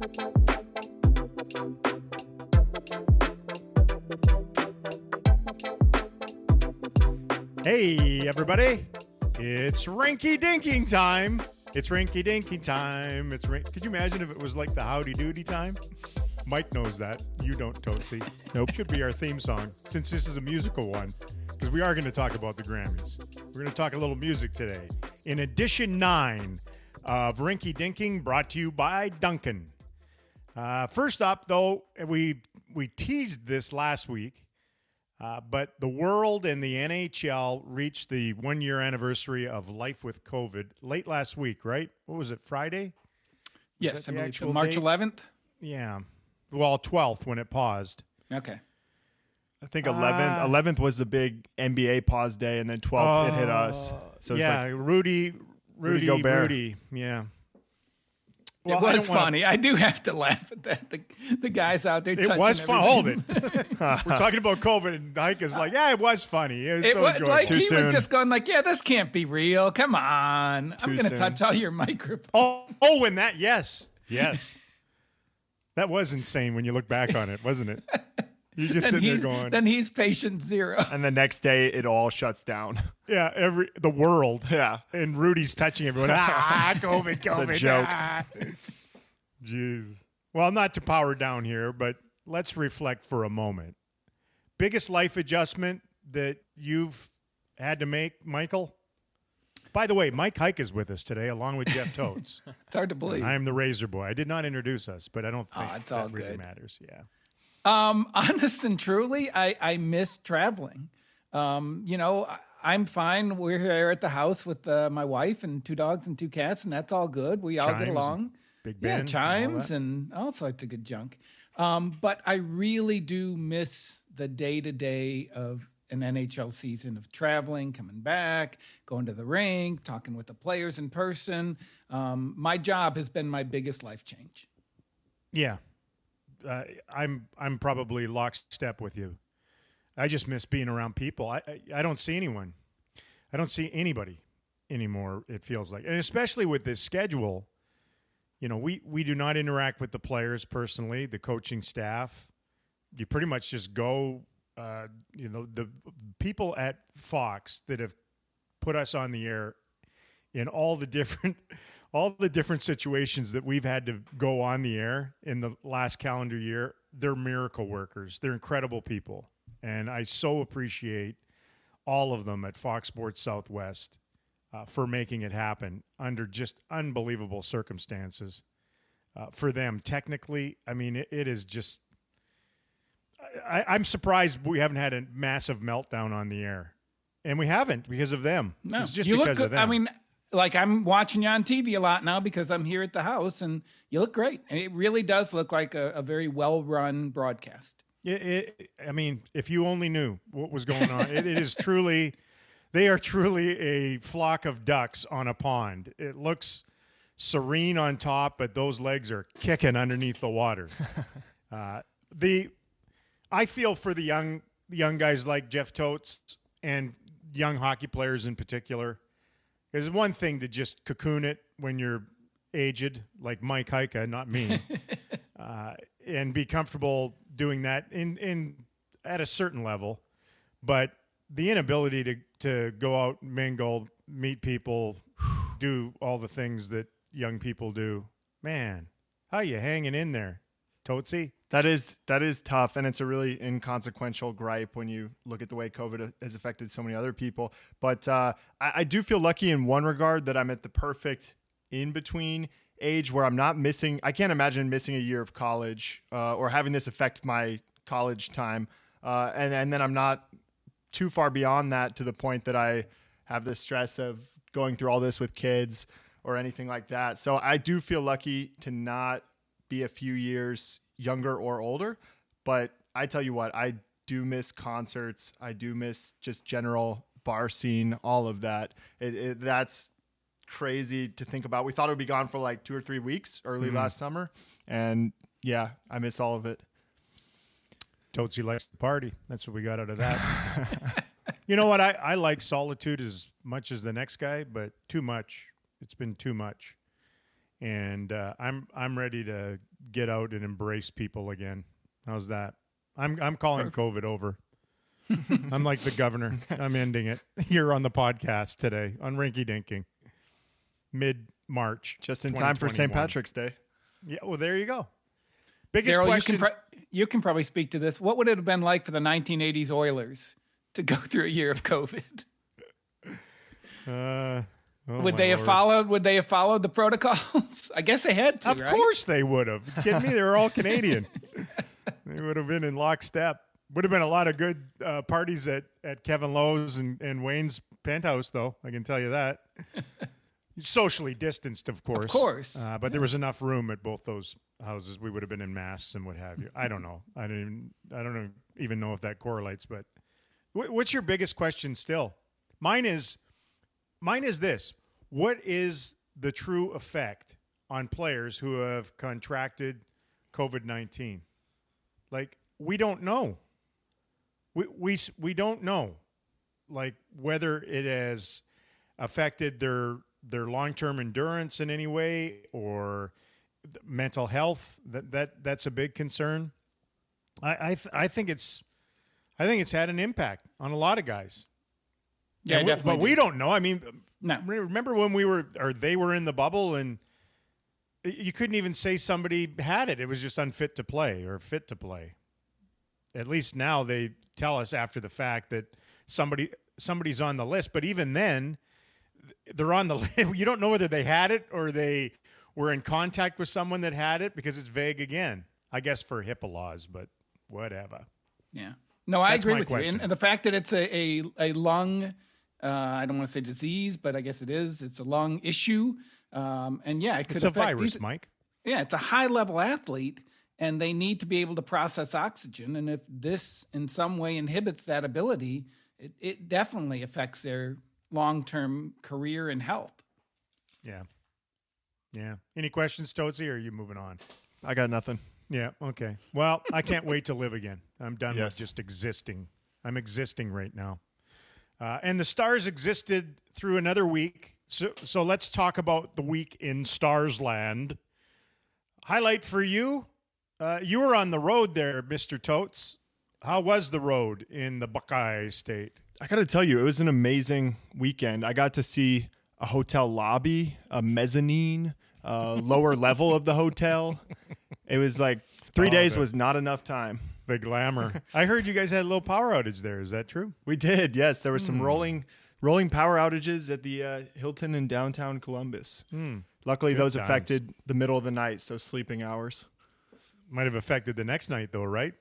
Hey, everybody. It's Rinky Dinking time. It's Rinky Dinking time. It's rink- Could you imagine if it was like the Howdy Doody time? Mike knows that. You don't, Tootsie. Nope. Should be our theme song since this is a musical one because we are going to talk about the Grammys. We're going to talk a little music today. In edition nine of Rinky Dinking, brought to you by Dunkin'. Uh, first up, though, we we teased this last week, uh, but the world and the NHL reached the one year anniversary of life with COVID late last week, right? What was it, Friday? Yes, I believe so. March date? 11th. Yeah. Well, 12th when it paused. Okay. I think 11th, Ah. 11th was the big NBA pause day, and then 12th it hit us. So it's yeah, like, Rudy, Rudy, Rudy, Gobert. Yeah. It was don't wanna- funny. I do have to laugh at that. The, the guys out there. It touching was fun. Hold it. We're talking about COVID, and Ike is like, "Yeah, it was funny. It was It so was enjoyable." like Too he was just going like, "Yeah, this can't be real. Come on, I'm going to touch all your microphones." oh, oh, and that, yes, yes, that was insane when you look back on it, wasn't it? You just sitting there going, then he's patient zero. and the next day it all shuts down. "Yeah, every the world." yeah. and Rudy's touching everyone. ah, COVID, COVID. joke. ah. Jeez. Well, not to power down here, but let's reflect for a moment. Biggest life adjustment that you've had to make, Michael? By the way, Mike Heika is with us today, along with Jeff Totes. It's hard to believe. I am the Razor Boy. I did not introduce us, but I don't think Oh, it's all that really good. matters. Yeah. Um, honest and truly, I, I miss traveling. Um, you know, I, I'm fine. We're here at the house with uh, my wife and two dogs and two cats, and that's all good. We all get along. Big yeah, Ben and all chimes and all sorts of good junk. Um, but I really do miss the day to day of an NHL season of traveling, coming back, going to the rink, talking with the players in person. Um, my job has been my biggest life change. Yeah, uh, I'm I'm probably lockstep with you. I just miss being around people. I, I I don't see anyone. I don't see anybody anymore. It feels like, and especially with this schedule, you know, we we do not interact with the players personally, the coaching staff. You pretty much just go. Uh, you know, the people at Fox that have put us on the air in all the different all the different situations that we've had to go on the air in the last calendar year they're miracle workers. They're incredible people. And i so appreciate all of them at fox sports southwest uh, for making it happen under just unbelievable circumstances uh, for them. Technically i mean it, it is just I, I'm surprised we haven't had a massive meltdown on the air, and we haven't because of them. No, it's just you because look of them. I mean, like I'm watching you on TV a lot now because I'm here at the house, and you look great. And it really does look like a, a very well run broadcast. It, it, I mean, if you only knew what was going on, it, it is truly, they are truly a flock of ducks on a pond. It looks serene on top, but those legs are kicking underneath the water. Uh, the, I feel for the young young guys like Jeff Totes and young hockey players in particular. It's one thing to just cocoon it when you're aged, like Mike Heika, not me uh, and be comfortable doing that in in at a certain level, but the inability to to go out, mingle, meet people, do all the things that young people do, man, how you hanging in there, Tootsie? That is that is tough, and it's a really inconsequential gripe when you look at the way COVID has affected so many other people. But uh, I, I do feel lucky in one regard that I'm at the perfect in between age where I'm not missing. I can't imagine missing a year of college uh, or having this affect my college time, uh, and and then I'm not too far beyond that to the point that I have the stress of going through all this with kids or anything like that. So I do feel lucky to not be a few years younger or older. But I tell you what, I do miss concerts. I do miss just general bar scene, all of that. It, it, that's crazy to think about. We thought it would be gone for like two or three weeks early mm-hmm. last summer. And yeah, I miss all of it. Tootsie likes to party. That's what we got out of that. you know what? I, I like solitude as much as the next guy, but too much. It's been too much. And uh, I'm I'm ready to get out and embrace people again. How's that? I'm I'm calling COVID over. I'm like the governor. I'm ending it here on the podcast today on Rinky Dinking. Mid March. Just in time for St. Patrick's Day. Yeah, well there you go. Biggest Daryl, you question. can, pro- you can probably speak to this. What would it have been like for the 1980s Oilers to go through a year of COVID? uh, oh would they have followed? Would they have followed the protocols? I guess they had to. Of right? course they would have. You kidding me? They were all Canadian. they would have been in lockstep. Would have been a lot of good uh, parties at, at Kevin Lowe's and, and Wayne's penthouse, though. I can tell you that. Socially distanced, of course. Of course. Uh, but there was enough room at both those houses. We would have been in masks and what have you. I don't know. I don't even. I don't even know if that correlates. But wh- what's your biggest question still? Mine is. Mine is this: What is the true effect on players who have contracted COVID nineteen? Like we don't know. We we we don't know, like whether it has affected their their long term endurance in any way or mental health. That that that's a big concern. I I, th- I think it's I think it's had an impact on a lot of guys. Yeah, And we- definitely. But we don't know. I mean, No. remember when we were or they were in the bubble and you couldn't even say somebody had it. It was just unfit to play or fit to play. At least now they tell us after the fact that somebody somebody's on the list, but even then they're on the list. You don't know whether they had it or they were in contact with someone that had it because it's vague again. I guess for HIPAA laws, but whatever. Yeah. No, I That's agree with you. And, and the fact that it's a, a, a lung, uh, I don't want to say disease, but I guess it is. It's a lung issue. Um, and yeah, it could It's a affect virus, these- Mike. Yeah, it's a high level athlete, and they need to be able to process oxygen. And if this in some way inhibits that ability, it, it definitely affects their long term career and health. Yeah. Yeah. Any questions, Tootsie, or are you moving on? I got nothing. Yeah. Okay. Well, I can't wait to live again. I'm done Yes. with just existing. I'm existing right now. Uh, and the stars existed through another week. So, so let's talk about the week in Stars Land. Highlight for you. Uh, you were on the road there, Mr. Totes. How was the road in the Buckeye State? I got to tell you, it was an amazing weekend. I got to see a hotel lobby, a mezzanine, uh, lower level of the hotel. It was like three Oh, days was not enough time. The glamour. I heard you guys had a little power outage there. Is that true? We did, yes. There was some rolling, rolling power outages at the uh, Hilton in downtown Columbus. Luckily, Hmm. Good those times. affected the middle of the night, so sleeping hours. Might have affected the next night, though, right?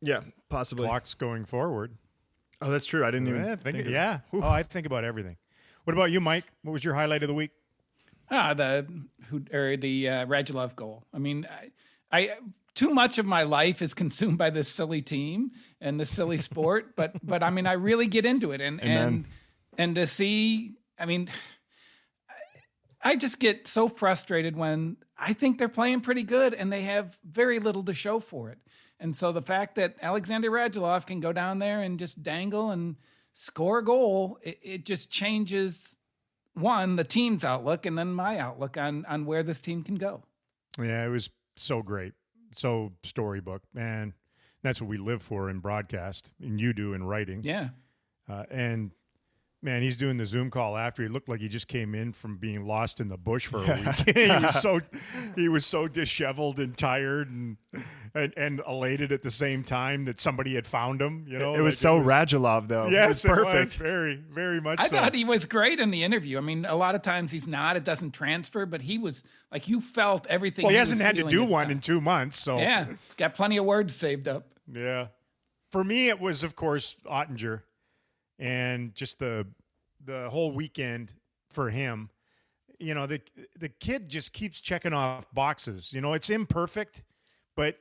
Yeah, possibly. Clocks going forward. Oh, that's true. I didn't even Yeah, think, think of yeah. Oh, I think about everything. What about you, Mike? What was your highlight of the week? Ah, the who or the uh, Radulov goal. I mean, I, I too much of my life is consumed by this silly team and this silly sport, but but I mean, I really get into it, and and Amen. and to see, I mean, I, I just get so frustrated when I think they're playing pretty good and they have very little to show for it, and so the fact that Alexander Radulov can go down there and just dangle and score a goal, it, it just changes one the team's outlook and then my outlook on on where this team can go. Yeah, it was so great. So storybook, man. That's what we live for in broadcast, and you do in writing. Yeah. Uh, and man, he's doing the Zoom call after. He looked like he just came in from being lost in the bush for a week. he was so he was so disheveled and tired and, and and elated at the same time that somebody had found him. You know, It was Like, so Radulov, though. Yes, it was perfect. It was very, very much. I so. thought he was great in the interview. I mean, a lot of times he's not, it doesn't transfer, but he was like you felt everything. Well, he was hasn't had to do one time. in two months, so Yeah. He's got plenty of words saved up. Yeah. For me, it was, of course, Oettinger and just the the whole weekend for him. You know, the the kid just keeps checking off boxes. You know, it's imperfect, but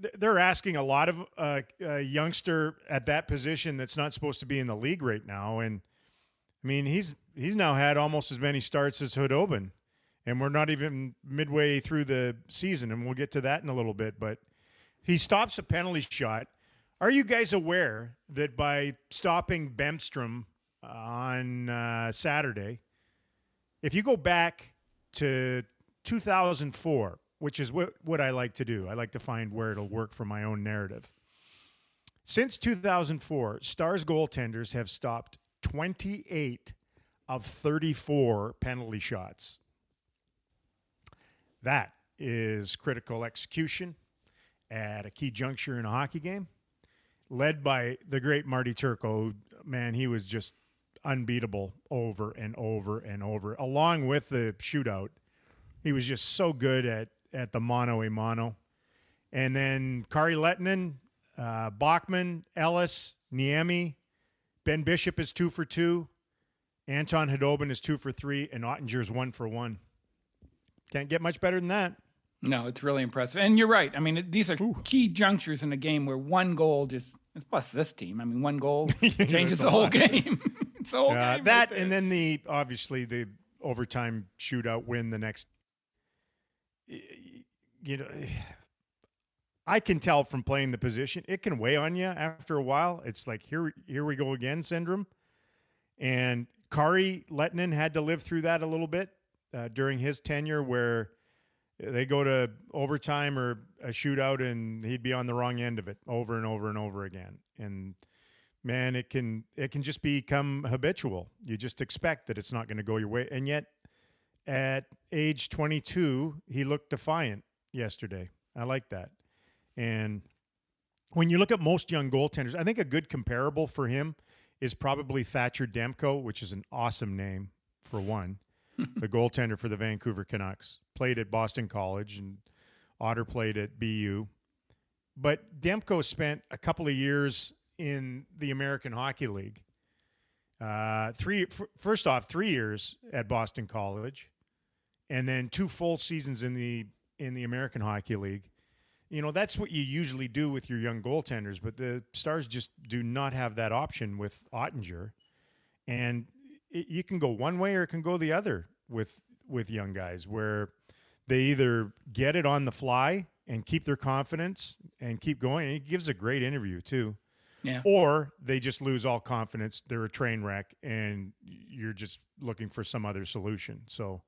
th- they're asking a lot of uh, a youngster at that position that's not supposed to be in the league right now. And I mean, he's he's now had almost as many starts as Khudobin, and we're not even midway through the season, and we'll get to that in a little bit. But he stops a penalty shot. Are you guys aware that by stopping Bemstrom on uh, Saturday, if you go back to 2004, which is what, what I like to do. I like to find where it'll work for my own narrative. Since 2004, Stars goaltenders have stopped 28 of 34 penalty shots. That is critical execution at a key juncture in a hockey game, led by the great Marty Turco. Man, he was just unbeatable over and over and over, along with the shootout. He was just so good at, at the mono a mono. And then Kari Lehtonen, uh, Bachman, Ellis, Niemi, Ben Bishop is two for two. Anton Khudobin is two for three, and Oettinger is one for one. Can't get much better than that. No, it's really impressive. And you're right. I mean, these are Ooh. key junctures in a game where one goal just plus this team. I mean, one goal changes the whole game. it's the whole uh, game. That right and then the obviously the overtime shootout win the next. You know, I can tell from playing the position, it can weigh on you after a while. It's like here, here we go again syndrome, and Kari Lehtonen had to live through that a little bit uh, during his tenure, where they go to overtime or a shootout, and he'd be on the wrong end of it over and over and over again. And man, it can it can just become habitual. You just expect that it's not going to go your way, and yet at age 22, he looked defiant yesterday. I like that. And when you look at most young goaltenders, I think a good comparable for him is probably Thatcher Demko, which is an awesome name for one, the goaltender for the Vancouver Canucks. Played at Boston College and Otter played at BU. But Demko spent a couple of years in the American Hockey League. Uh, three f- first off, three years at Boston College, and then two full seasons in the in the American Hockey League you know that's what you usually do with your young goaltenders, but the Stars just do not have that option with Oettinger, and it, you can go one way or it can go the other with with young guys, where they either get it on the fly and keep their confidence and keep going. And he gives a great interview too. Yeah. Or they just lose all confidence. They're a train wreck, and you're just looking for some other solution. So,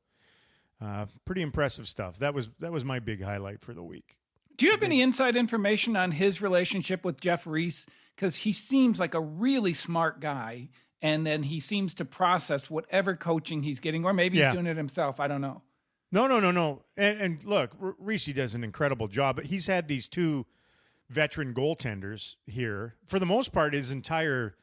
uh, pretty impressive stuff. That was that was my big highlight for the week. Do you have any inside information on his relationship with Jeff Reese? Because he seems like a really smart guy, and then he seems to process whatever coaching he's getting, or maybe yeah. he's doing it himself. I don't know. No, no, no, no. And, and look, Reese does an incredible job, but he's had these two veteran goaltenders here for the most part. His entire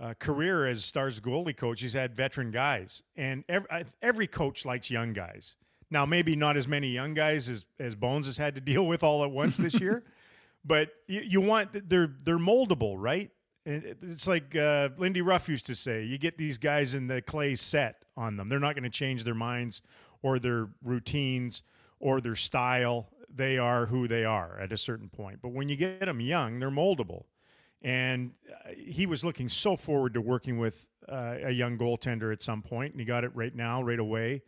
uh, career as Stars goalie coach, he's had veteran guys, and every, every coach likes young guys. Now, maybe not as many young guys as, as Bones has had to deal with all at once this year, but you, you, want they're they're moldable, right? It's like uh, Lindy Ruff used to say: you get these guys in the clay set on them; they're not going to change their minds or their routines or their style. They are who they are at a certain point. But when you get them young, they're moldable. And uh, he was looking so forward to working with uh, a young goaltender at some point, and he got it right now, right away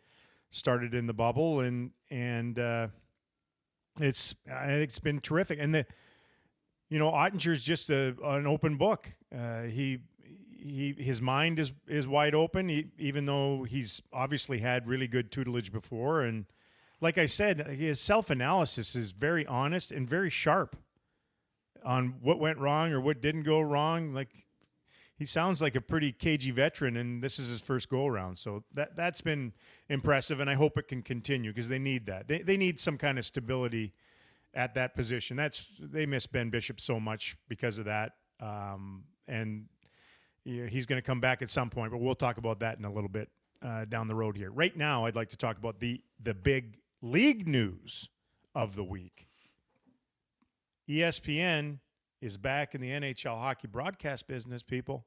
started in the bubble, and and uh, it's it's been terrific. And the you know Oettinger's just a, an open book. Uh, he he his mind is is wide open. He, even though he's obviously had really good tutelage before, and like I said, his self analysis is very honest and very sharp on what went wrong or what didn't go wrong. Like he sounds like a pretty cagey veteran, and this is his first go around. So that that's been impressive, and I hope it can continue because they need that. They they need some kind of stability at that position. That's they miss Ben Bishop so much because of that, um, and you know, he's going to come back at some point. But we'll talk about that in a little bit uh, down the road here. Right now, I'd like to talk about the the big league news of the week. ESPN is back in the NHL hockey broadcast business, people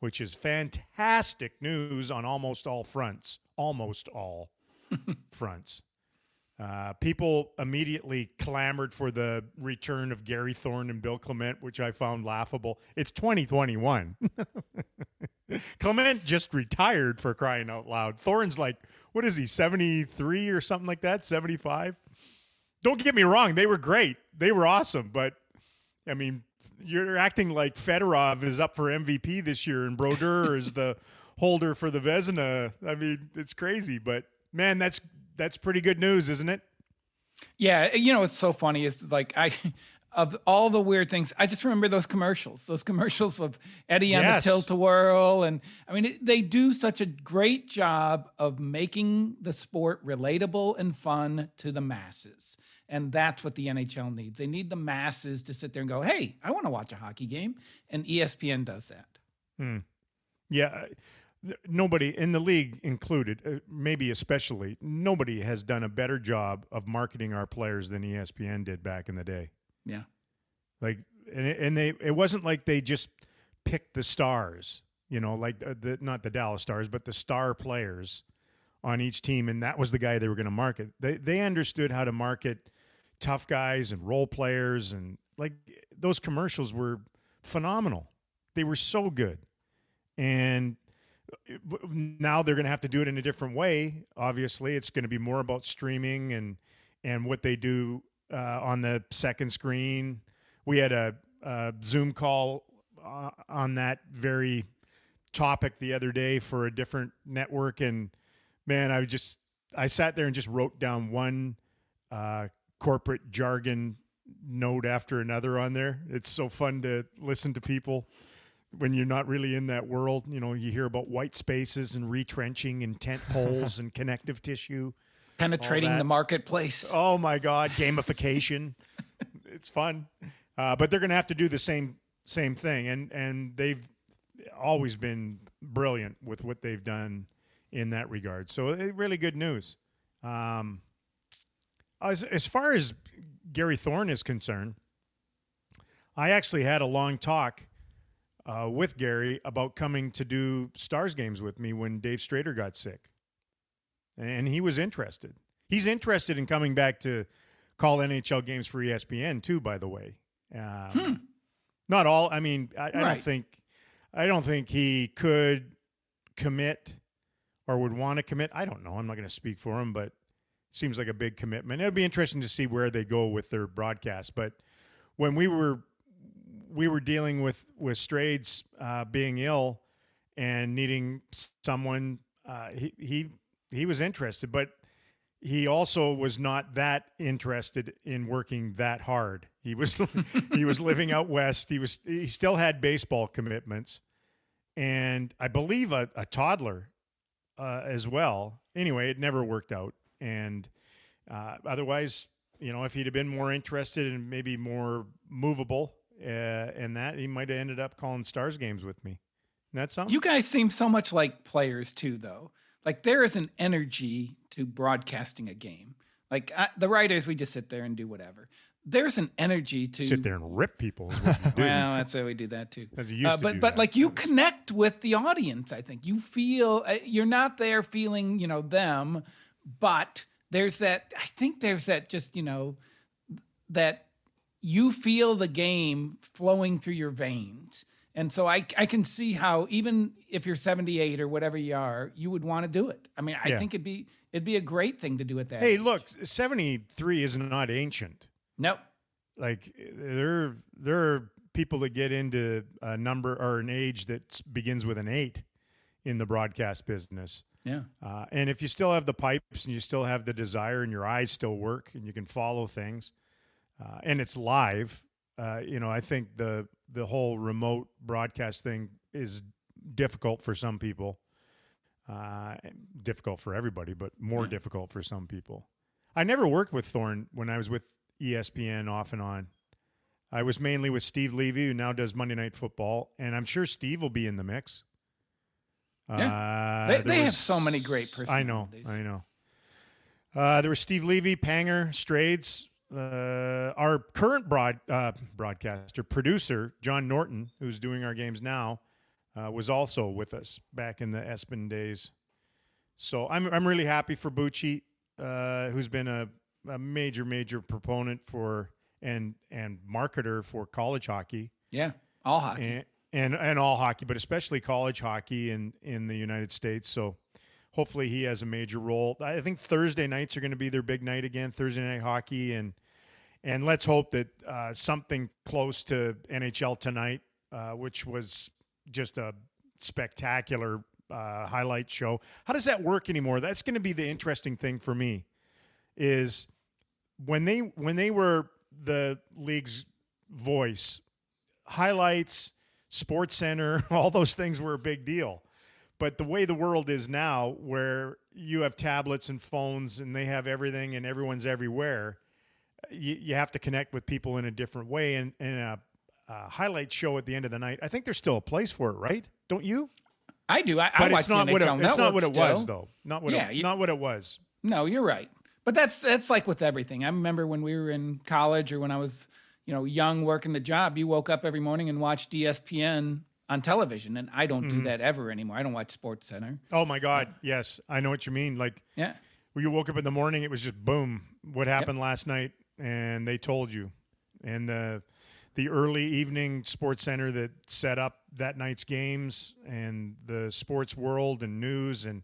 which is fantastic news on almost all fronts. Almost all fronts. Uh, people immediately clamored for the return of Gary Thorne and Bill Clement, which I found laughable. It's 2021. Clement just retired for crying out loud. Thorne's like, what is he, 73 or something like that? 75? Don't get me wrong, they were great. They were awesome, but I mean, you're acting like Fedorov is up for MVP this year and Brodeur is the holder for the Vezina. I mean, it's crazy, but man, that's that's pretty good news, isn't it? Yeah, you know what's so funny is like I of all the weird things, I just remember those commercials. Those commercials of Eddie on Yes. the tilt a whirl, and I mean it, they do such a great job of making the sport relatable and fun to the masses. And that's what the NHL needs. They need the masses to sit there and go, "Hey, I want to watch a hockey game," and ESPN does that. Hmm. Yeah, th- nobody in the league included, uh, maybe especially, nobody has done a better job of marketing our players than ESPN did back in the day. Yeah. Like, and it, and they it wasn't like they just picked the stars, you know, like the, the not the Dallas Stars, but the star players on each team, and that was the guy they were going to market. They they understood how to market tough guys and role players, and like those commercials were phenomenal. They were so good, and now they're going to have to do it in a different way. Obviously, it's going to be more about streaming and and what they do uh, on the second screen. We had a, a Zoom call uh, on that very topic the other day for a different network, and man, I just I sat there and just wrote down one uh, corporate jargon note after another on there. It's so fun to listen to people when you're not really in that world. You know, you hear about white spaces and retrenching and tent poles and connective tissue. Penetrating the marketplace. Oh my God, gamification. it's fun, uh, but they're going to have to do the same same thing, and and they've always been brilliant with what they've done in that regard. So eh, really good news. Um, as as far as Gary Thorne is concerned, I actually had a long talk uh, with Gary about coming to do Stars games with me when Dave Strader got sick and he was interested. He's interested in coming back to call NHL games for ESPN too. By the way, um, not all. I mean, I, I don't think I don't think he could commit or would want to commit. I don't know. I'm not going to speak for him, but seems like a big commitment. It'll be interesting to see where they go with their broadcast. But when we were we were dealing with with Strades uh, being ill and needing someone, uh, he he he was interested, but he also was not that interested in working that hard. He was he was living out west. He was he still had baseball commitments, and I believe a, a toddler uh, as well. Anyway, it never worked out, and uh, otherwise, you know, if he'd have been more interested and maybe more movable uh, in that, he might have ended up calling Stars games with me. And that's something. You guys seem so much like players too, though. Like there is an energy to broadcasting a game. Like I, the writers, we just sit there and do whatever. There's an energy to sit there and rip people. is what you do. Well, that's how we do that too. As you used Uh, to but do but that. like you connect with the audience. I think you feel uh, you're not there feeling you know them, but there's that. I think there's that just you know that you feel the game flowing through your veins. And so I, I can see how even if you're 78 or whatever you are, you would want to do it. I mean, I Yeah. think it'd be it'd be a great thing to do at that. Hey, age. look, 73 is not ancient. nope. Like there there are people that get into a number or an age that begins with an 8 in the broadcast business. Yeah. Uh, and if you still have the pipes and you still have the desire and your eyes still work and you can follow things uh, and it's live, uh, you know, I think the the whole remote broadcast thing is difficult for some people. Uh, difficult for everybody, but more difficult for some people. I never worked with Thorne when I was with ESPN off and on. I was mainly with Steve Levy, who now does Monday Night Football, and I'm sure Steve will be in the mix. Uh, They- they have so many great people. I know. I know. Uh, there was Steve Levy, Panger, Strades, uh, our current broad uh, broadcaster, producer John Norton, who's doing our games now, uh, was also with us back in the ESPN days. So I'm I'm really happy for Bucci, uh, who's been a, a major major proponent for and and marketer for college hockey Yeah. All hockey. and, and and all hockey, but especially college hockey in in the United States. So hopefully he has a major role. I think Thursday nights are going to be their big night again. Thursday night hockey, and and let's hope that uh, something close to NHL tonight, uh, which was just a spectacular uh, highlight show. How does that work anymore? That's going to be the interesting thing for me. Is when they when they were the league's voice, highlights, Sports Center, all those things were a big deal. But the way the world is now, where you have tablets and phones and they have everything and everyone's everywhere, you, you have to connect with people in a different way. And, and a, a highlight show at the end of the night, I think there's still a place for it, right? Don't you? I do. I, I But watch it's not the what it, it's not what it was though. Not what Yeah, it, you- not what it was. No, you're right. But that's that's like with everything. I remember when we were in college or when I was, you know, young working the job, you woke up every morning and watched ESPN on television and I don't Mm-hmm. do that ever anymore. I don't watch Sports Center. Oh my God! Yes, I know what you mean. Like Yeah. when you woke up in the morning, it was just boom. What happened last night, and they told you. And the the early evening Sports Center that set up that night's games, and the sports world and news, and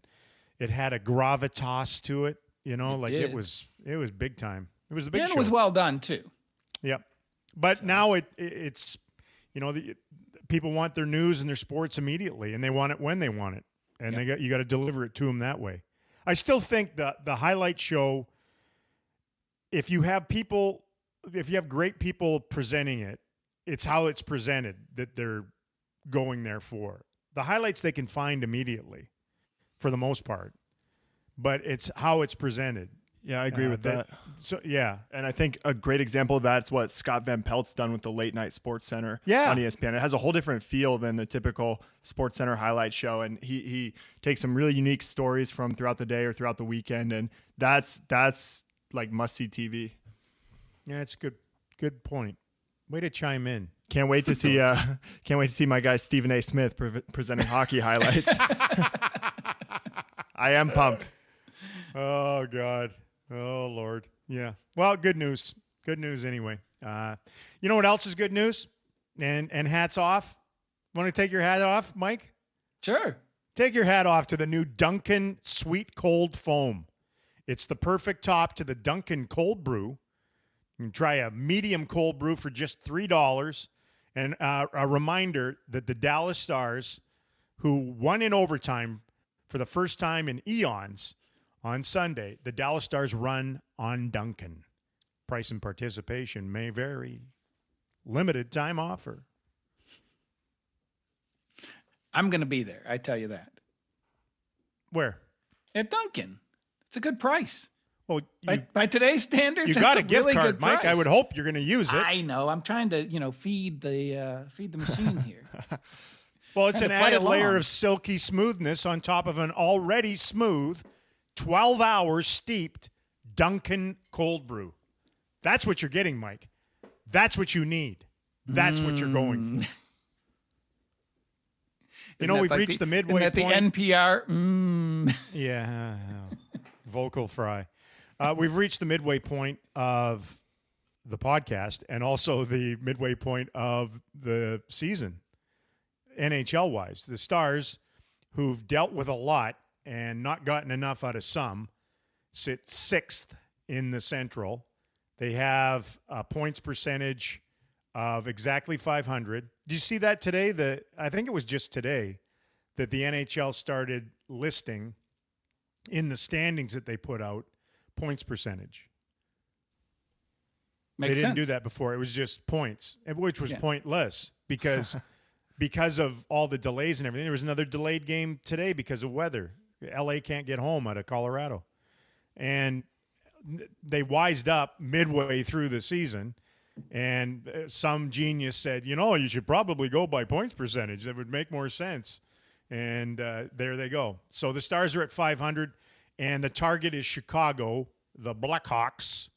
it had a gravitas to it. You know, like it was it was big time. It was a big And show. it was well done too. Yep. But now it, it it's you know the people want their news and their sports immediately, and they want it when they want it, and they got you got to deliver it to them that way. I still think the the highlight show. If you have people, if you have great people presenting it, it's how it's presented that they're going there for. The highlights they can find immediately, for the most part, but it's how it's presented. Yeah, I agree Uh, with that. So yeah, And I think a great example of that's what Scott Van Pelt's done with the late night Sports Center Yeah. on ESPN. It has a whole different feel than the typical Sports Center highlight show, and he he takes some really unique stories from throughout the day or throughout the weekend, and that's that's like must see TV. Yeah, it's a good good point. Way to chime in. Can't wait to see uh, can't wait to see my guy Stephen A. Smith pre- presenting hockey highlights. I am pumped. Oh God. Oh Lord. Yeah. Well, good news. Good news anyway. Uh, you know what else is good news? And and hats off. Want to take your hat off, Mike? Sure. Take your hat off to the new Dunkin' Sweet Cold Foam. It's the perfect top to the Dunkin' Cold Brew. You can try a medium cold brew for just three dollars. And uh, a reminder that the Dallas Stars, who won in overtime for the first time in eons on Sunday, the Dallas Stars run on Dunkin'. Price and participation may vary. Limited time offer. I'm going to be there. I tell you that. Where? At Dunkin'. It's a good price. Well, you, By, by today's standards, you got a a gift really card, Mike. I would hope you're going to use it. I know. I'm trying to, you know, feed the uh, feed the machine here. Well, it's an added layer of silky smoothness on top of an already smooth 12 hours steeped Dunkin' cold brew. That's what you're getting, Mike. That's what you need. That's what you're going for. You know, we've like reached the, isn't midway point. the NPR. Mm. Yeah, vocal fry. Uh, we've reached the midway point of the podcast and also the midway point of the season, NHL wise. The Stars, who've dealt with a lot and not gotten enough out of some, sit sixth in the Central. They have a points percentage of exactly 500. Did you see that today? The I think it was just today that the NHL started listing in the standings that they put out points percentage. Makes they didn't sense. do that before. It was just points, which was Yeah. pointless because because of all the delays and everything. There was another delayed game today because of weather. LA can't get home out of Colorado, and they wised up midway through the season. And uh, some genius said, you know, you should probably go by points percentage. That would make more sense. And uh, there they go. So the Stars are at 500, and the target is Chicago, the Blackhawks,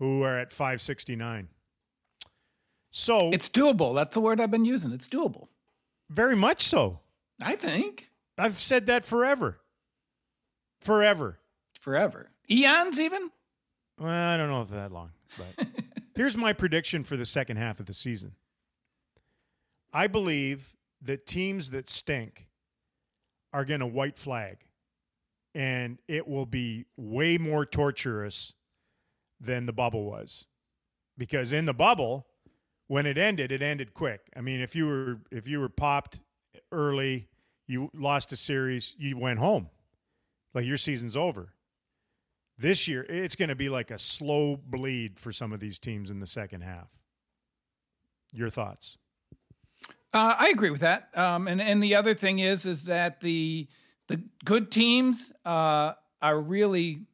who are at 569. So It's doable. That's the word I've been using. It's doable. very much so. I think I've said that forever. Forever. forever. Eons even. Well, I don't know if that long, but here's my prediction for the second half of the season. I believe that teams that stink are going to white flag, and it will be way more torturous than the bubble was, because in the bubble, when it ended, it ended quick. I mean, if you were if you were popped early, you lost a series, you went home, like your season's over. This year, it's going to be like a slow bleed for some of these teams in the second half. Your thoughts? Uh, I agree with that. Um, and and the other thing is is that the the good teams uh, are really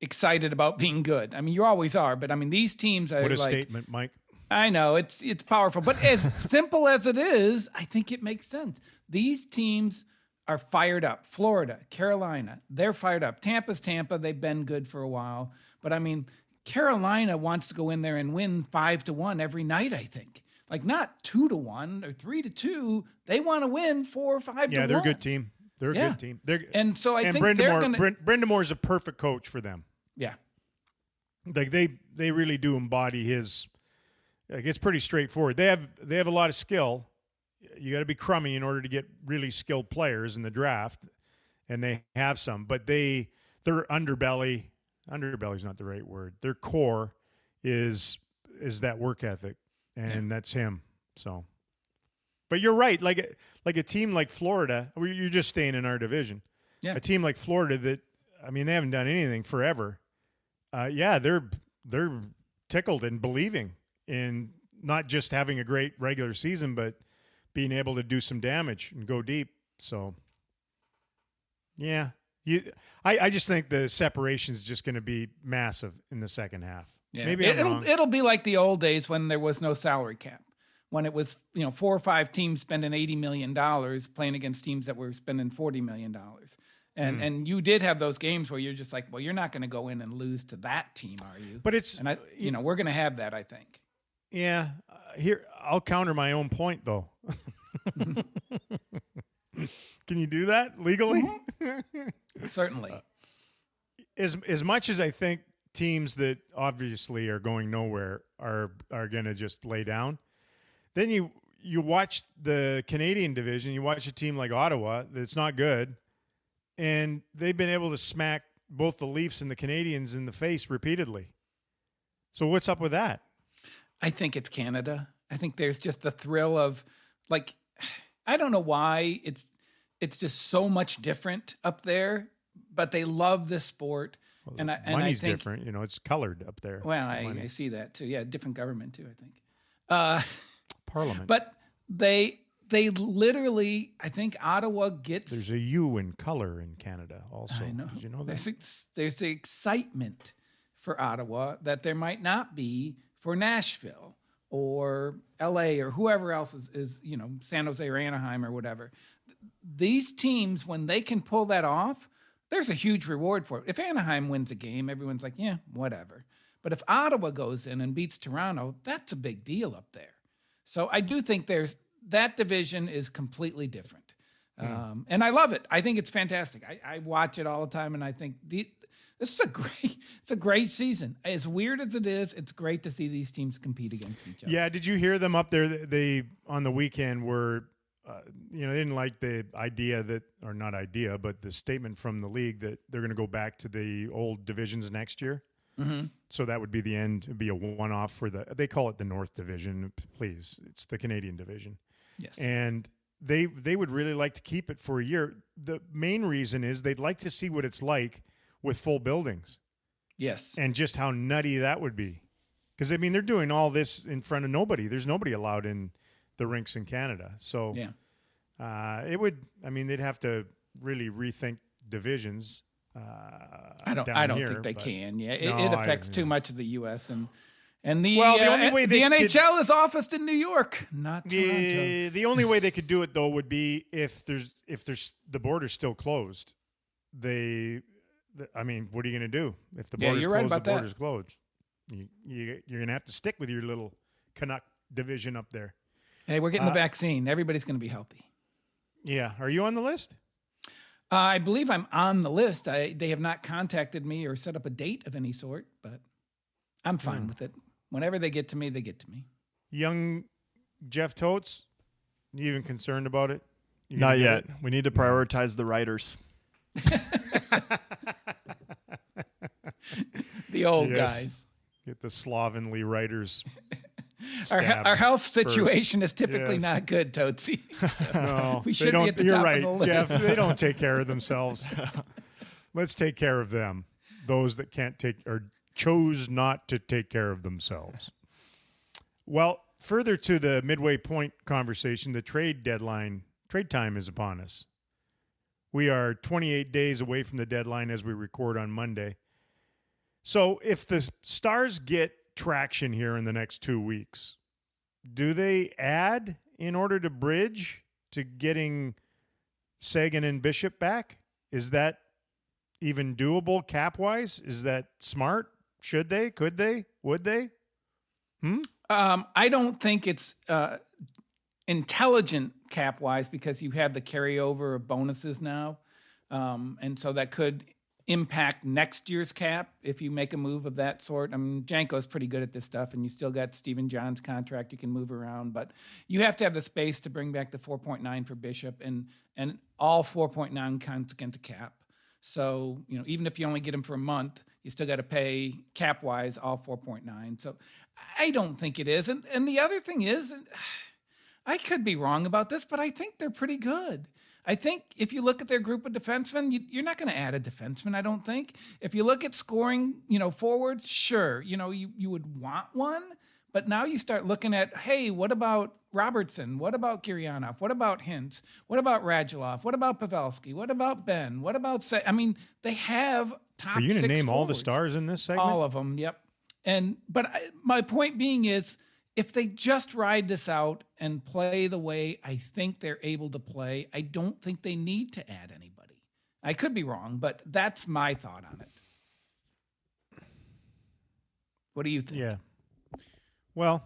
excited about being good. I mean, you always are, but I mean these teams are What a like. statement, Mike. I know it's it's powerful, but as simple as it is, I think it makes sense. These teams are fired up. Florida, Carolina, they're fired up. Tampa's Tampa, they've been good for a while, but I mean, Carolina wants to go in there and win five to one every night. I think, like not two to one or three to two. They want to win four or five. Yeah, to they're a good team. They're a Yeah. good team. They're And so I and think Brenda they're Moore. Brent, Brind'Amour's a perfect coach for them. yeah, Like they they really do embody his. Like it's pretty straightforward. They have they have a lot of skill. You got to be crummy in order to get really skilled players in the draft, and they have some. But they their underbelly underbelly is not the right word. Their core is is that work ethic, and that's him. So, but you're right. Like like a team like Florida, you're just staying in our division. Yeah. A team like Florida that I mean they haven't done anything forever. Uh, yeah, they're they're tickled and believing in not just having a great regular season, but being able to do some damage and go deep. So, yeah, you, I, I just think the separation is just going to be massive in the second half. Yeah. Maybe it, it'll wrong. it'll be like the old days when there was no salary cap. When it was, you know, four or five teams spending eighty million dollars playing against teams that were spending forty million dollars. And hmm. and you did have those games where you're just like, well, you're not going to go in and lose to that team, are you? but it's and I, you know, we're going to have that. I think. Yeah, here I'll counter my own point though. Can you do that legally? Certainly. Uh, As as much as I think teams that obviously are going nowhere are are going to just lay down, then you you watch the Canadian division, you watch a team like Ottawa that's not good, and they've been able to smack both the Leafs and the Canadiens in the face repeatedly. So what's up with that? I think it's Canada. I think there's just the thrill of like I don't know why it's it's just so much different up there, but they love this sport. and I and I Money's think different, you know. It's colored up there. well, I, I see that too. Yeah, different government too, I think. Uh Parliament. but they they literally I think Ottawa gets There's a U in color in Canada also. I know. Did you know that? There's there's the excitement for Ottawa that there might not be for Nashville or L.A. or whoever else is, is you know San Jose or Anaheim or whatever. These teams, when they can pull that off, there's a huge reward for it. If Anaheim wins a game, everyone's like, yeah, whatever. But if Ottawa goes in and beats Toronto, that's a big deal up there. So I do think there's that division is completely different. Um, and I love it. I think it's fantastic. I, I watch it all the time, and I think the, this is a great. It's a great season. As weird as it is, it's great to see these teams compete against each other. Yeah, did you hear them up there? They on the weekend were, uh, you know, they didn't like the idea that, or not idea, but the statement from the league that they're going to go back to the old divisions next year. Mm-hmm. So that would be the end. It'd be a one-off for the. They call it the North Division. Please, it's the Canadian Division. Yes. and they they would really like to keep it for a year. The main reason is they'd like to see what it's like with full buildings yes. and just how nutty that would be. Because I mean, they're doing all this in front of nobody. There's nobody allowed in the rinks in Canada, so yeah. uh, it would. I mean, they'd have to really rethink divisions. Uh, I don't. I don't here, think they can. Yeah. It, No, it I- affects too yeah. much of the U.S. and and the Well, the uh, only way the could- NHL is officed in New York, not Toronto. The, the only way they could do it though would be if there's if there's the border's still closed. They, the, I mean, what are you going to do if the Yeah, border's you're right closed? about the that. border's closed. You, you you're going to have to stick with your little Canuck division up there. Hey, we're getting Uh, the vaccine. Everybody's going to be healthy. Yeah, are you on the list? Uh, I believe I'm on the list. I, they have not contacted me or set up a date of any sort, but I'm fine Hmm. with it. Whenever they get to me, they get to me. Young Jeff Totes, you even concerned about it? You Not yet. it? We need to prioritize the writers. The old Yes. guys. Get the slovenly writers. Our, our health first. situation is typically Yes. not good, Tootsie. So No, we should be at the you're top right, of the list. Jeff. They don't take care of themselves. Let's take care of them. those that can't take or chose not to take care of themselves. Well, further to the midway point conversation, the trade deadline, trade time is upon us. We are 28 days away from the deadline as we record on Monday. So, if the Stars get traction here in the next two weeks, do they add in order to bridge to getting Seguin and Bishop back? Is that even doable cap wise? Is that smart? Should they? Could they? Would they? Hmm? Um, I don't think it's uh, intelligent cap wise because you have the carryover of bonuses now. Um, and so that could impact next year's cap if you make a move of that sort. I mean, Janko's pretty good at this stuff, and you still got Stephen Johns' contract you can move around, but you have to have the space to bring back the 4.9 for Bishop, and and all 4.9 counts against the cap. So you know, even if you only get him for a month, you still got to pay cap wise all 4.9. So I don't think it is. And and the other thing is, I could be wrong about this, but I think they're pretty good. I think if you look at their group of defensemen, you, are not going to add a defenseman. I don't think. If you look at scoring, you know, forwards, sure, you know, you you would want one, but now you start looking at, hey, what about Robertson? What about Gurianov? What about Hintz? What about Radulov? What about Pavelski? What about Benn? What about say? I mean, they have top. Are you going to name forwards. all the stars in this segment? All of them. Yep. And but I, my point being is if they just ride this out and play the way I think they're able to play, I don't think they need to add anybody. I could be wrong, but that's my thought on it. What do you think? Yeah. Well,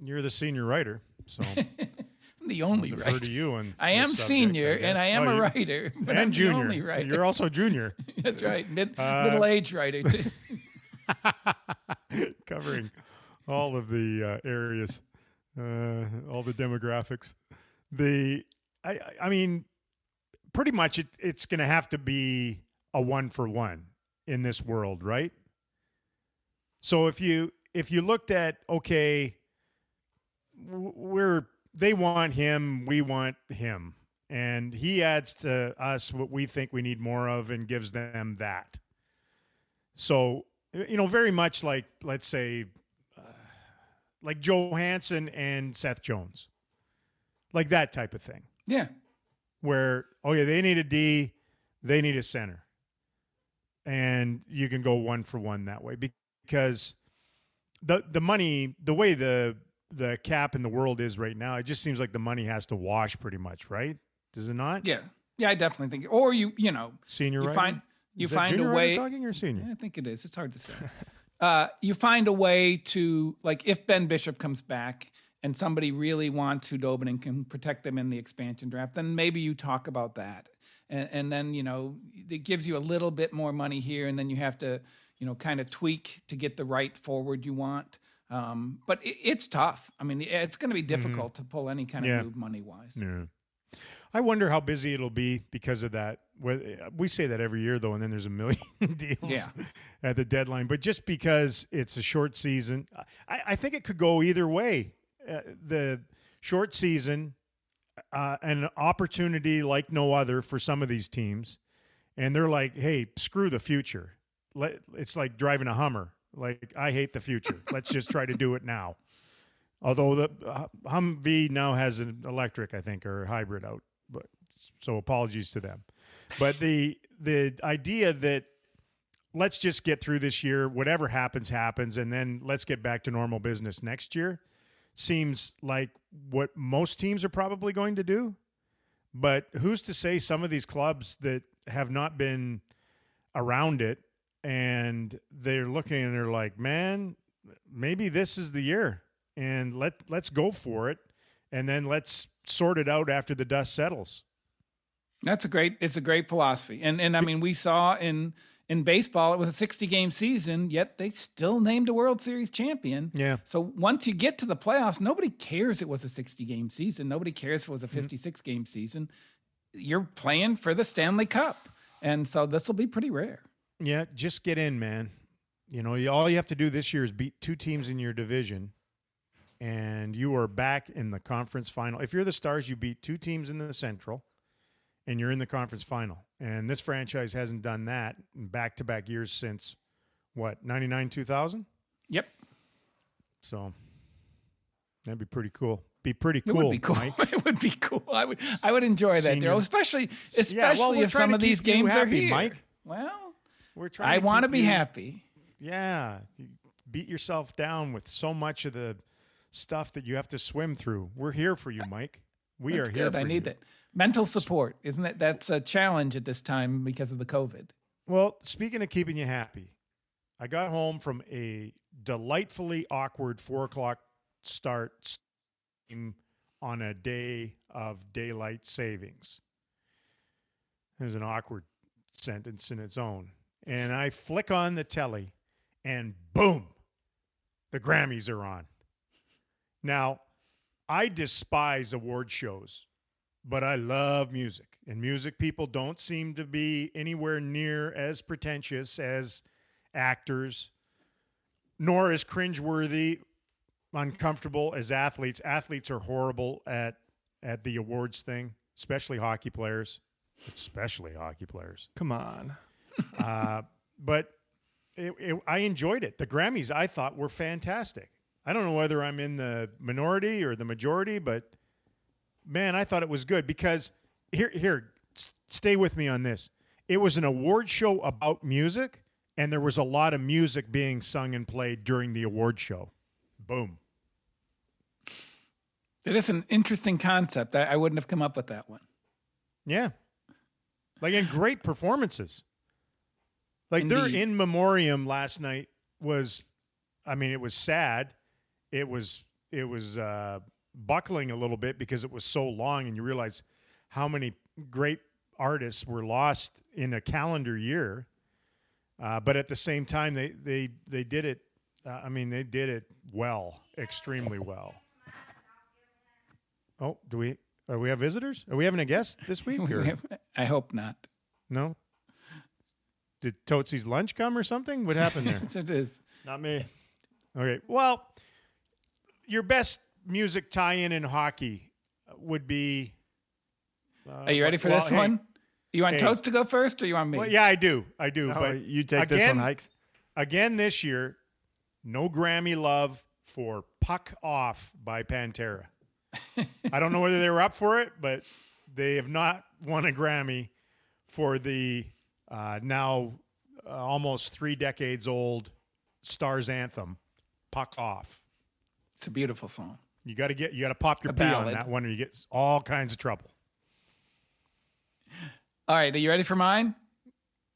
you're the senior writer, so I'm the only defer writer. to you. And I am senior and I am oh, a writer, but and I'm junior. the only writer. You're also junior, That's right, mid Uh, middle aged writer too. covering all of the uh, areas, uh, all the demographics. The I I- mean, pretty much it, it's going to have to be a one for one in this world, right? So if you if you looked at okay, we're they want him, we want him, and he adds to us what we think we need more of and gives them that. So you know, very much like let's say, like Johansen and Seth Jones, like that type of thing yeah. where oh yeah they need a D, they need a center, and you can go one for one that way because the the money the way the the cap in the world is right now, it just seems like the money has to wash pretty much, right? Does it not? Yeah. Yeah, I definitely think or you you know, Senior, you find you find a way talking or senior. Yeah, I think it is. It's hard to say. uh, you find a way to like if Ben Bishop comes back and somebody really wants Khudobin and can protect them in the expansion draft, then maybe you talk about that, and, and then you know it gives you a little bit more money here, and then you have to you know kind of tweak to get the right forward you want. Um, but it, it's tough. I mean, it's going to be difficult to pull any kind of Yeah. move money wise. Yeah. I wonder how busy it'll be because of that. We say that every year, though, and then there's a million deals Yeah. at the deadline. But just because it's a short season, I, I think it could go either way. Uh, the short season, uh, an opportunity like no other for some of these teams, and they're like, "Hey, screw the future." Let, it's like driving a Hummer. Like I hate the future. Let's just try to do it now. Although the uh, Humvee now has an electric, I think, or hybrid out, but so apologies to them. But the the idea that let's just get through this year, whatever happens, happens, and then let's get back to normal business next year seems like what most teams are probably going to do. But who's to say some of these clubs that have not been around it and they're looking and they're like, man, maybe this is the year and let let's go for it and then let's sort it out after the dust settles. That's a great. It's a great philosophy, and and I mean we saw in in baseball it was a sixty game season, yet they still named a World Series champion. Yeah. So once you get to the playoffs, nobody cares it was a sixty game season. Nobody cares if it was a mm-hmm. fifty six game season. You're playing for the Stanley Cup, and so this will be pretty rare. Yeah, just get in, man. You know, you- all you have to do this year is beat two teams in your division, and you are back in the conference final. If you're the Stars, you beat two teams in the Central, and you're in the conference final. And this franchise hasn't done that in back to back years since what, 99, 2000? Yep. So that'd be pretty cool. Be pretty cool. It would be cool. It would be cool. I would I would enjoy that, Senior- Daryl. Especially especially Yeah, well, if some of these games are happy, here. Mike. Well, We're trying. I want to be you- happy. Yeah, you beat yourself down with so much of the stuff that you have to swim through. We're here for you, Mike. We That's are here good. I need you. that. Mental support, isn't it? That's a challenge at this time because of the COVID. Well, speaking of keeping you happy, I got home from a delightfully awkward four o'clock start on a day of daylight savings. There's an awkward sentence in its own. And I flick on the telly, and boom, the Grammys are on. Now, I despise award shows, but I love music. And music people don't seem to be anywhere near as pretentious as actors, nor as cringeworthy, uncomfortable as athletes. Athletes are horrible at at the awards thing, especially hockey players, especially hockey players. Come on. Uh, but it, it, I enjoyed it. The Grammys I thought were fantastic. I don't know whether I'm in the minority or the majority, but man, I thought it was good because here, here, s- stay with me on this. It was an award show about music, and there was a lot of music being sung and played during the award show. Boom. It is an interesting concept. I, I wouldn't have come up with that one. Yeah. Like, in great performances. Like, their Indeed. in memoriam last night was, I mean, it was sad. It was, it was uh, buckling a little bit because it was so long, and you realize how many great artists were lost in a calendar year. Uh, but at the same time, they they they did it. Uh, I mean, they did it well, extremely well. Oh, do we? Are we have visitors? Are we having a guest this week? Or? I hope not. No. Did Tootsie's lunch come or something? What happened there? Yes, it is. Not me. okay. Well, your best music tie-in in hockey would be. Uh, Are you ready for well, this hey, one? You want hey. Toast to go first, or you want me? Well, yeah, I do. I do. Oh, but you take this again- one, Hikes. again this year, no Grammy love for "Puck Off" by Pantera. I don't know whether they were up for it, but they have not won a Grammy for the uh, now uh, almost three decades old Stars anthem, "Puck Off." It's a beautiful song. You got to get you got to pop your A pee on that one, or you get all kinds of trouble. All right, are you ready for mine?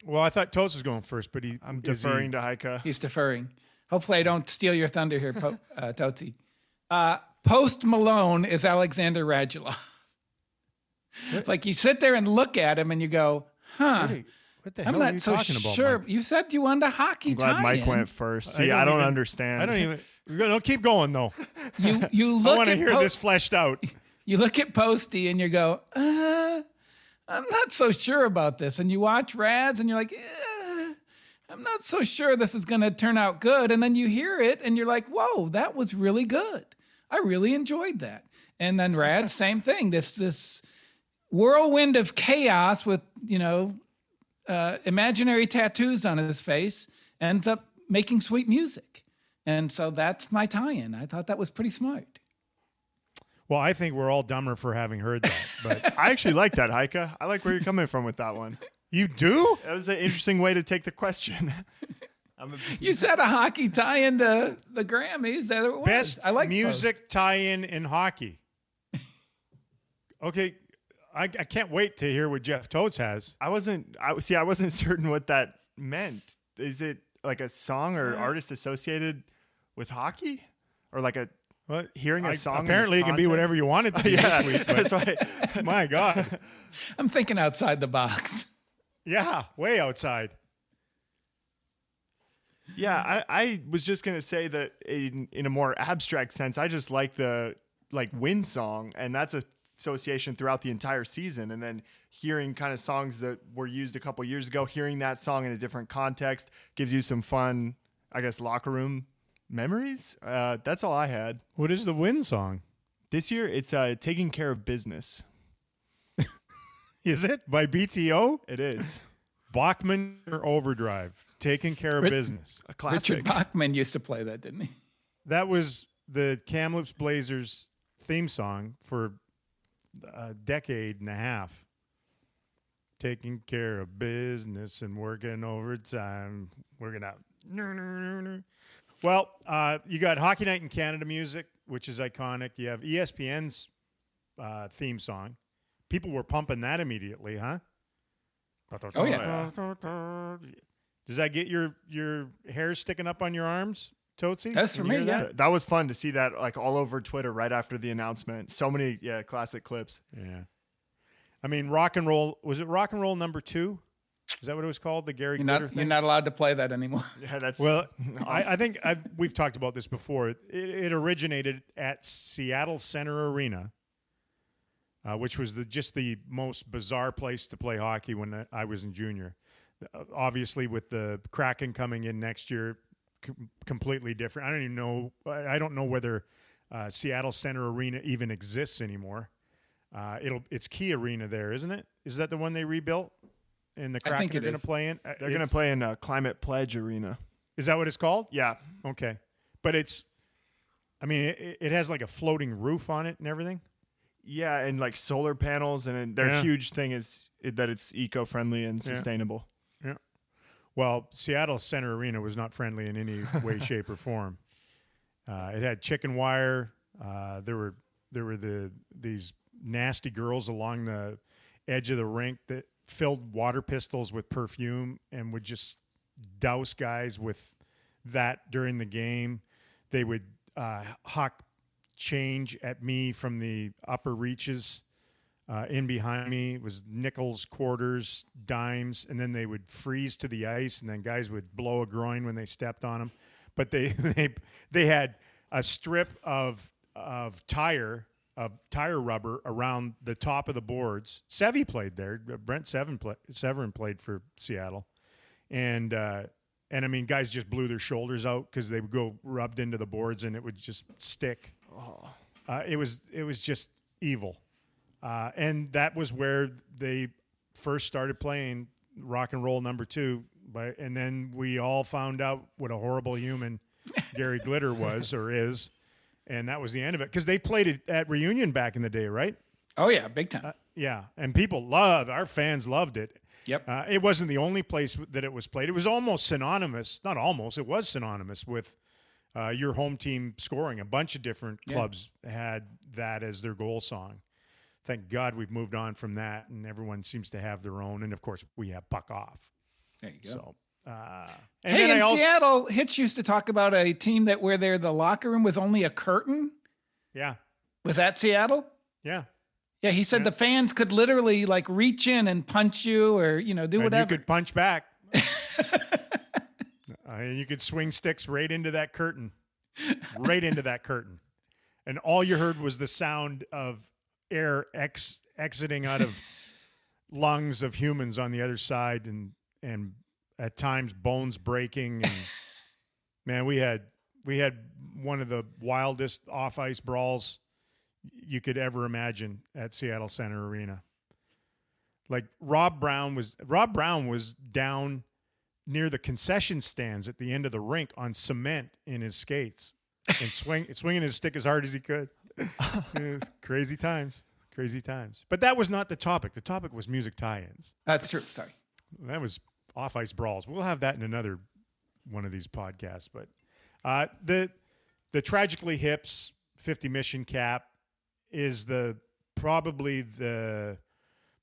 Well, I thought Toast was going first, but he I'm is he- deferring to Heika. He's deferring. Hopefully, I don't steal your thunder here, po- uh, Tootsie. Uh, Post Malone is Alexander Radulov. like you sit there and look at him and you go, huh. What, what the I'm hell are not you so talking about? sure. Mike? You said you wanted a hockey I'm glad Mike tie-in. went first. I See, I don't don't, even- understand. I don't even. No, keep going though. You you look. I want to hear this fleshed out. you look at Posty and you go, uh, I'm not so sure about this. And you watch Rads and you're like, eh, I'm not so sure this is going to turn out good. And then you hear it and you're like, whoa, that was really good. I really enjoyed that. And then Rads, same thing. This this whirlwind of chaos with you know uh, imaginary tattoos on his face ends up making sweet music. And so that's my tie-in. I thought that was pretty smart. Well, I think we're all dumber for having heard that, but I actually like that, Heika. I like where you're coming from with that one. you do. That was an interesting way to take the question. I'm a, You said a hockey tie into the Grammys. There it was. Best I like music tie-in in hockey. Okay, I, I can't wait to hear what Jeff Toads has. I wasn't. I see. I wasn't certain what that meant. Is it like a song or artist associated with hockey, or like a What hearing a I- song? Apparently, it can be whatever you want it to be Yeah, this week. that's But why. my God, I'm thinking outside the box. yeah, way outside. Yeah, I, I was just gonna say that in in a more abstract sense, I just like the like win song, and that's a association throughout the entire season. And then hearing kind of songs that were used a couple years ago, hearing that song in a different context gives you some fun, I guess, locker room memories. Uh, that's all I had What is the win song? this year. It's uh, taking care of business. Is it by BTO? It is Bachman or Overdrive, taking care of Rit- business. a classic. Richard Bachman used to play that, didn't he? That was the Kamloops Blazers theme song for a decade and a half. Taking care of business and working overtime. Working out. Well, uh, you got Hockey Night in Canada music, which is iconic. You have ESPN's uh, theme song. People were pumping that immediately, huh? Oh, yeah. Does that get your your hair sticking up on your arms, Tootsie? That's for me, hear yeah. that? That was fun to see that like all over Twitter right after the announcement. So many yeah classic clips. Yeah. I mean, rock and roll was it rock and roll number two? Is that what it was called? The Gary You're Glitter not, thing? you're not allowed to play that anymore. Yeah, that's well, I, I think i we've talked about this before. It, it originated at Seattle Center Arena, uh, which was the, just the most bizarre place to play hockey when I was in junior. Uh, obviously, with the Kraken coming in next year, com- completely different. I don't even know. I I don't know whether uh, Seattle Center Arena even exists anymore. Uh, it'll it's Key Arena there, isn't it? Is that the one they rebuilt? And the I Kraken think are it going is. to play in. Uh, they're gonna it's- play in uh, Climate Pledge Arena. Is that what it's called? Yeah, Okay, but it's. I mean, it, it has like a floating roof on it and everything. yeah, and like solar panels, and then their Yeah. huge thing is that it's eco friendly and sustainable. Yeah. sustainable. Well, Seattle Center Arena was not friendly in any way, shape, or form. Uh, it had chicken wire. Uh, there were there were the these nasty girls along the edge of the rink that filled water pistols with perfume and would just douse guys with that during the game. They would uh, hawk change at me from the upper reaches. Uh, in behind me It was nickels, quarters, dimes, and then they would freeze to the ice, and then guys would blow a groin when they stepped on them. But they they they had a strip of of tire of tire rubber around the top of the boards. Sevy played there. Brent Seven play, Severyn played for Seattle, and uh, and I mean guys just blew their shoulders out because they would go rubbed into the boards and it would just stick. Uh, it was it was just evil. Uh, and that was where they first started playing rock and roll number two. But and then we all found out what a horrible human Gary Glitter was or is, and that was the end of it. Because they played it at reunion back in the day, right? Oh yeah, big time. Uh, yeah, and people loved our fans loved it. Yep. Uh, it wasn't the only place that it was played. It was almost synonymous, not almost, it was synonymous with uh, your home team scoring. A bunch of different Yeah. clubs had that as their goal song. Thank God we've moved on from that, and everyone seems to have their own. And of course, we have Puck Off. there you go. So, uh, and hey, then in I also, Seattle, Hitch used to talk about a team that where their the locker room was only a curtain. yeah, Was that Seattle? yeah, Yeah, he said the fans could literally like reach in and punch you or you know do and whatever. you could punch back. Uh, and you could swing sticks right into that curtain, right into that curtain, and all you heard was the sound of air ex- exiting out of lungs of humans on the other side, and and at times bones breaking. And man, we had we had one of the wildest off ice brawls you could ever imagine at Seattle Center Arena. Like Rob Brown was Rob Brown was down near the concession stands at the end of the rink on cement in his skates and swing swinging his stick as hard as he could. Crazy times, crazy times. But that was not the topic. The topic was music tie-ins. That's true. Sorry. That was off ice brawls. We'll have that in another one of these podcasts. But uh, the the Tragically Hip's fifty mission cap is the probably the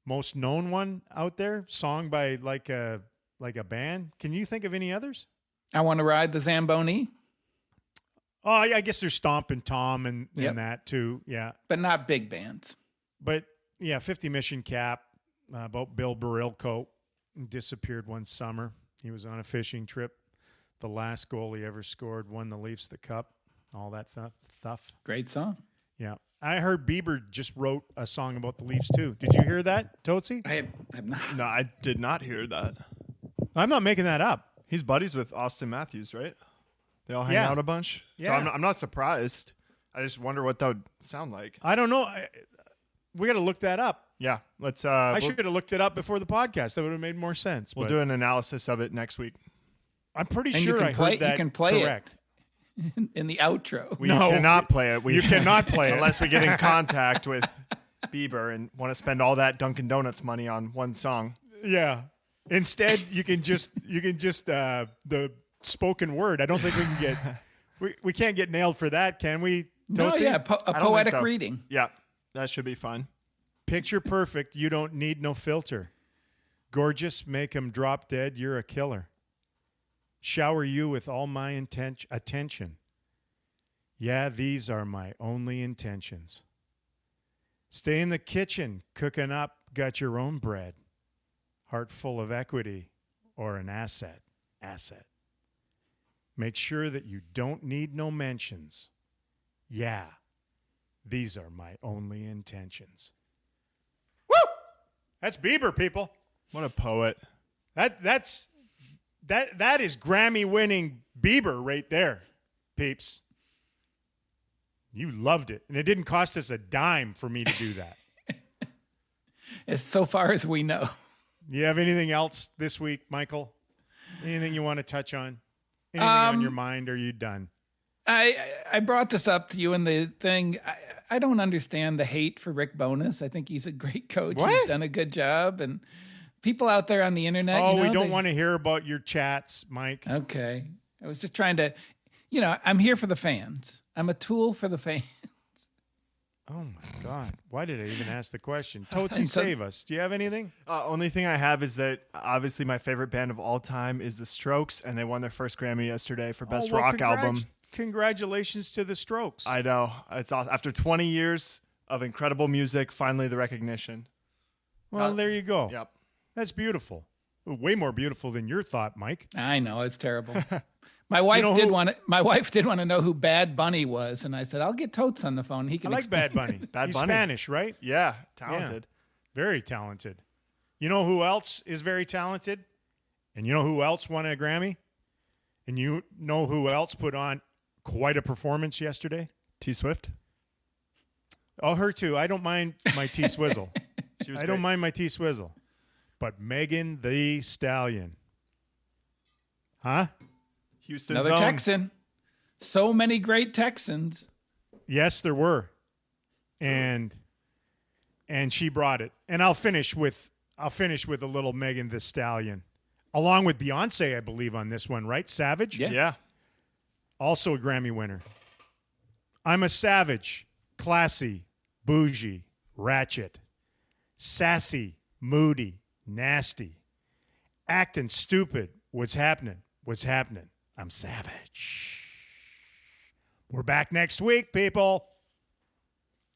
most known one out there. Song by like a like a band. Can you think of any others? I want to ride the Zamboni, Oh, I I guess there's Stompin' Tom and, and Yep. that too. Yeah, but not big bands. but yeah, 50 mission cap uh, about Bill Barilko disappeared one summer. He was on a fishing trip. The last goal he ever scored won the Leafs the cup. All that th- stuff. Great song. Yeah, I heard Bieber just wrote a song about the Leafs too. Did you hear that, Tootsie? I have, I have not. No, I did not hear that. I'm not making that up. He's buddies with Auston Matthews, right? They all hang Yeah. out a bunch. So Yeah. I'm not, I'm not surprised. I just wonder what that would sound like. I don't know. I, We got to look that up. Yeah, let's. Uh, I we'll, should have looked it up before the podcast. That would have made more sense. we'll but do an analysis of it next week. I'm pretty And you sure can I play- heard you can play it. correct. in the outro. We No, cannot play it. We You cannot play it. unless we get in contact with Bieber and want to spend all that Dunkin' Donuts money on one song. Yeah. Instead, you can just you can just uh, the spoken word. I don't think we can get we, we can't get nailed for that, can we? no, Tootsie? yeah, po- a I poetic so. reading. Yeah, that should be fun. Picture perfect. You don't need no filter. Gorgeous, make 'em drop dead. You're a killer. Shower you with all my inten- attention. Yeah, these are my only intentions. Stay in the kitchen, cooking up, got your own bread. Heart full of equity or an asset. Asset. Make sure that you don't need no mentions. Yeah, these are my only intentions. That's Bieber, people. What a poet. That that's that that is Grammy winning Bieber right there, peeps. You loved it, and it didn't cost us a dime for me to do that. As so far as we know. you have anything else this week, Michael? Anything you want to touch on? Anything on Um, your mind? Or are you done? I I brought this up to you in the thing. I, I don't understand the hate for Rick Bowness. I think he's a great coach. He's done a good job, and people out there on the internet. Oh, you we don't they- want to hear about your chats, Mike. Okay, I was just trying to, you know, I'm here for the fans. I'm a tool for the fans. Oh my God! Why did I even ask the question? Tootsie, So- save us. Do you have anything? Uh, only thing I have is that obviously my favorite band of all time is the Strokes, and they won their first Grammy yesterday for Best Oh, well, Rock congrat- Album. Congratulations to the Strokes. I know it's awesome. after 20 years of incredible music, finally the recognition. well, uh, there you go. Yep. That's beautiful. Way more beautiful than your thought, Mike. I know it's terrible. My wife know did who- want to. My wife did want to know who Bad Bunny was, and I said, "I'll get Totes on the phone. He I can." like explain." Bad Bunny. Bad He's Bunny. Spanish, right? Yeah, talented. Very talented. You know who else is very talented? And you know who else won a Grammy? And you know who else put on quite a performance yesterday? T Swift. Oh, her too. I don't mind my T Swizzle. I great. don't mind my T Swizzle. But Megan Thee Stallion. Huh? Houston's Another own. Texan. So many great Texans. Yes, there were. And and she brought it. And I'll finish with I'll finish with a little Megan Thee Stallion. Along with Beyonce, I believe, on this one, right? Savage? Yeah. Yeah. Also a Grammy winner. I'm a savage, classy, bougie, ratchet, sassy, moody, nasty, acting stupid. What's happening? What's happening? I'm savage. We're back next week, people.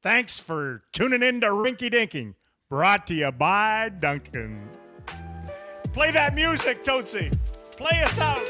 Thanks for tuning in to Rinky Dinking, brought to you by Dunkin'. Play that music, Tootsie. Play us out.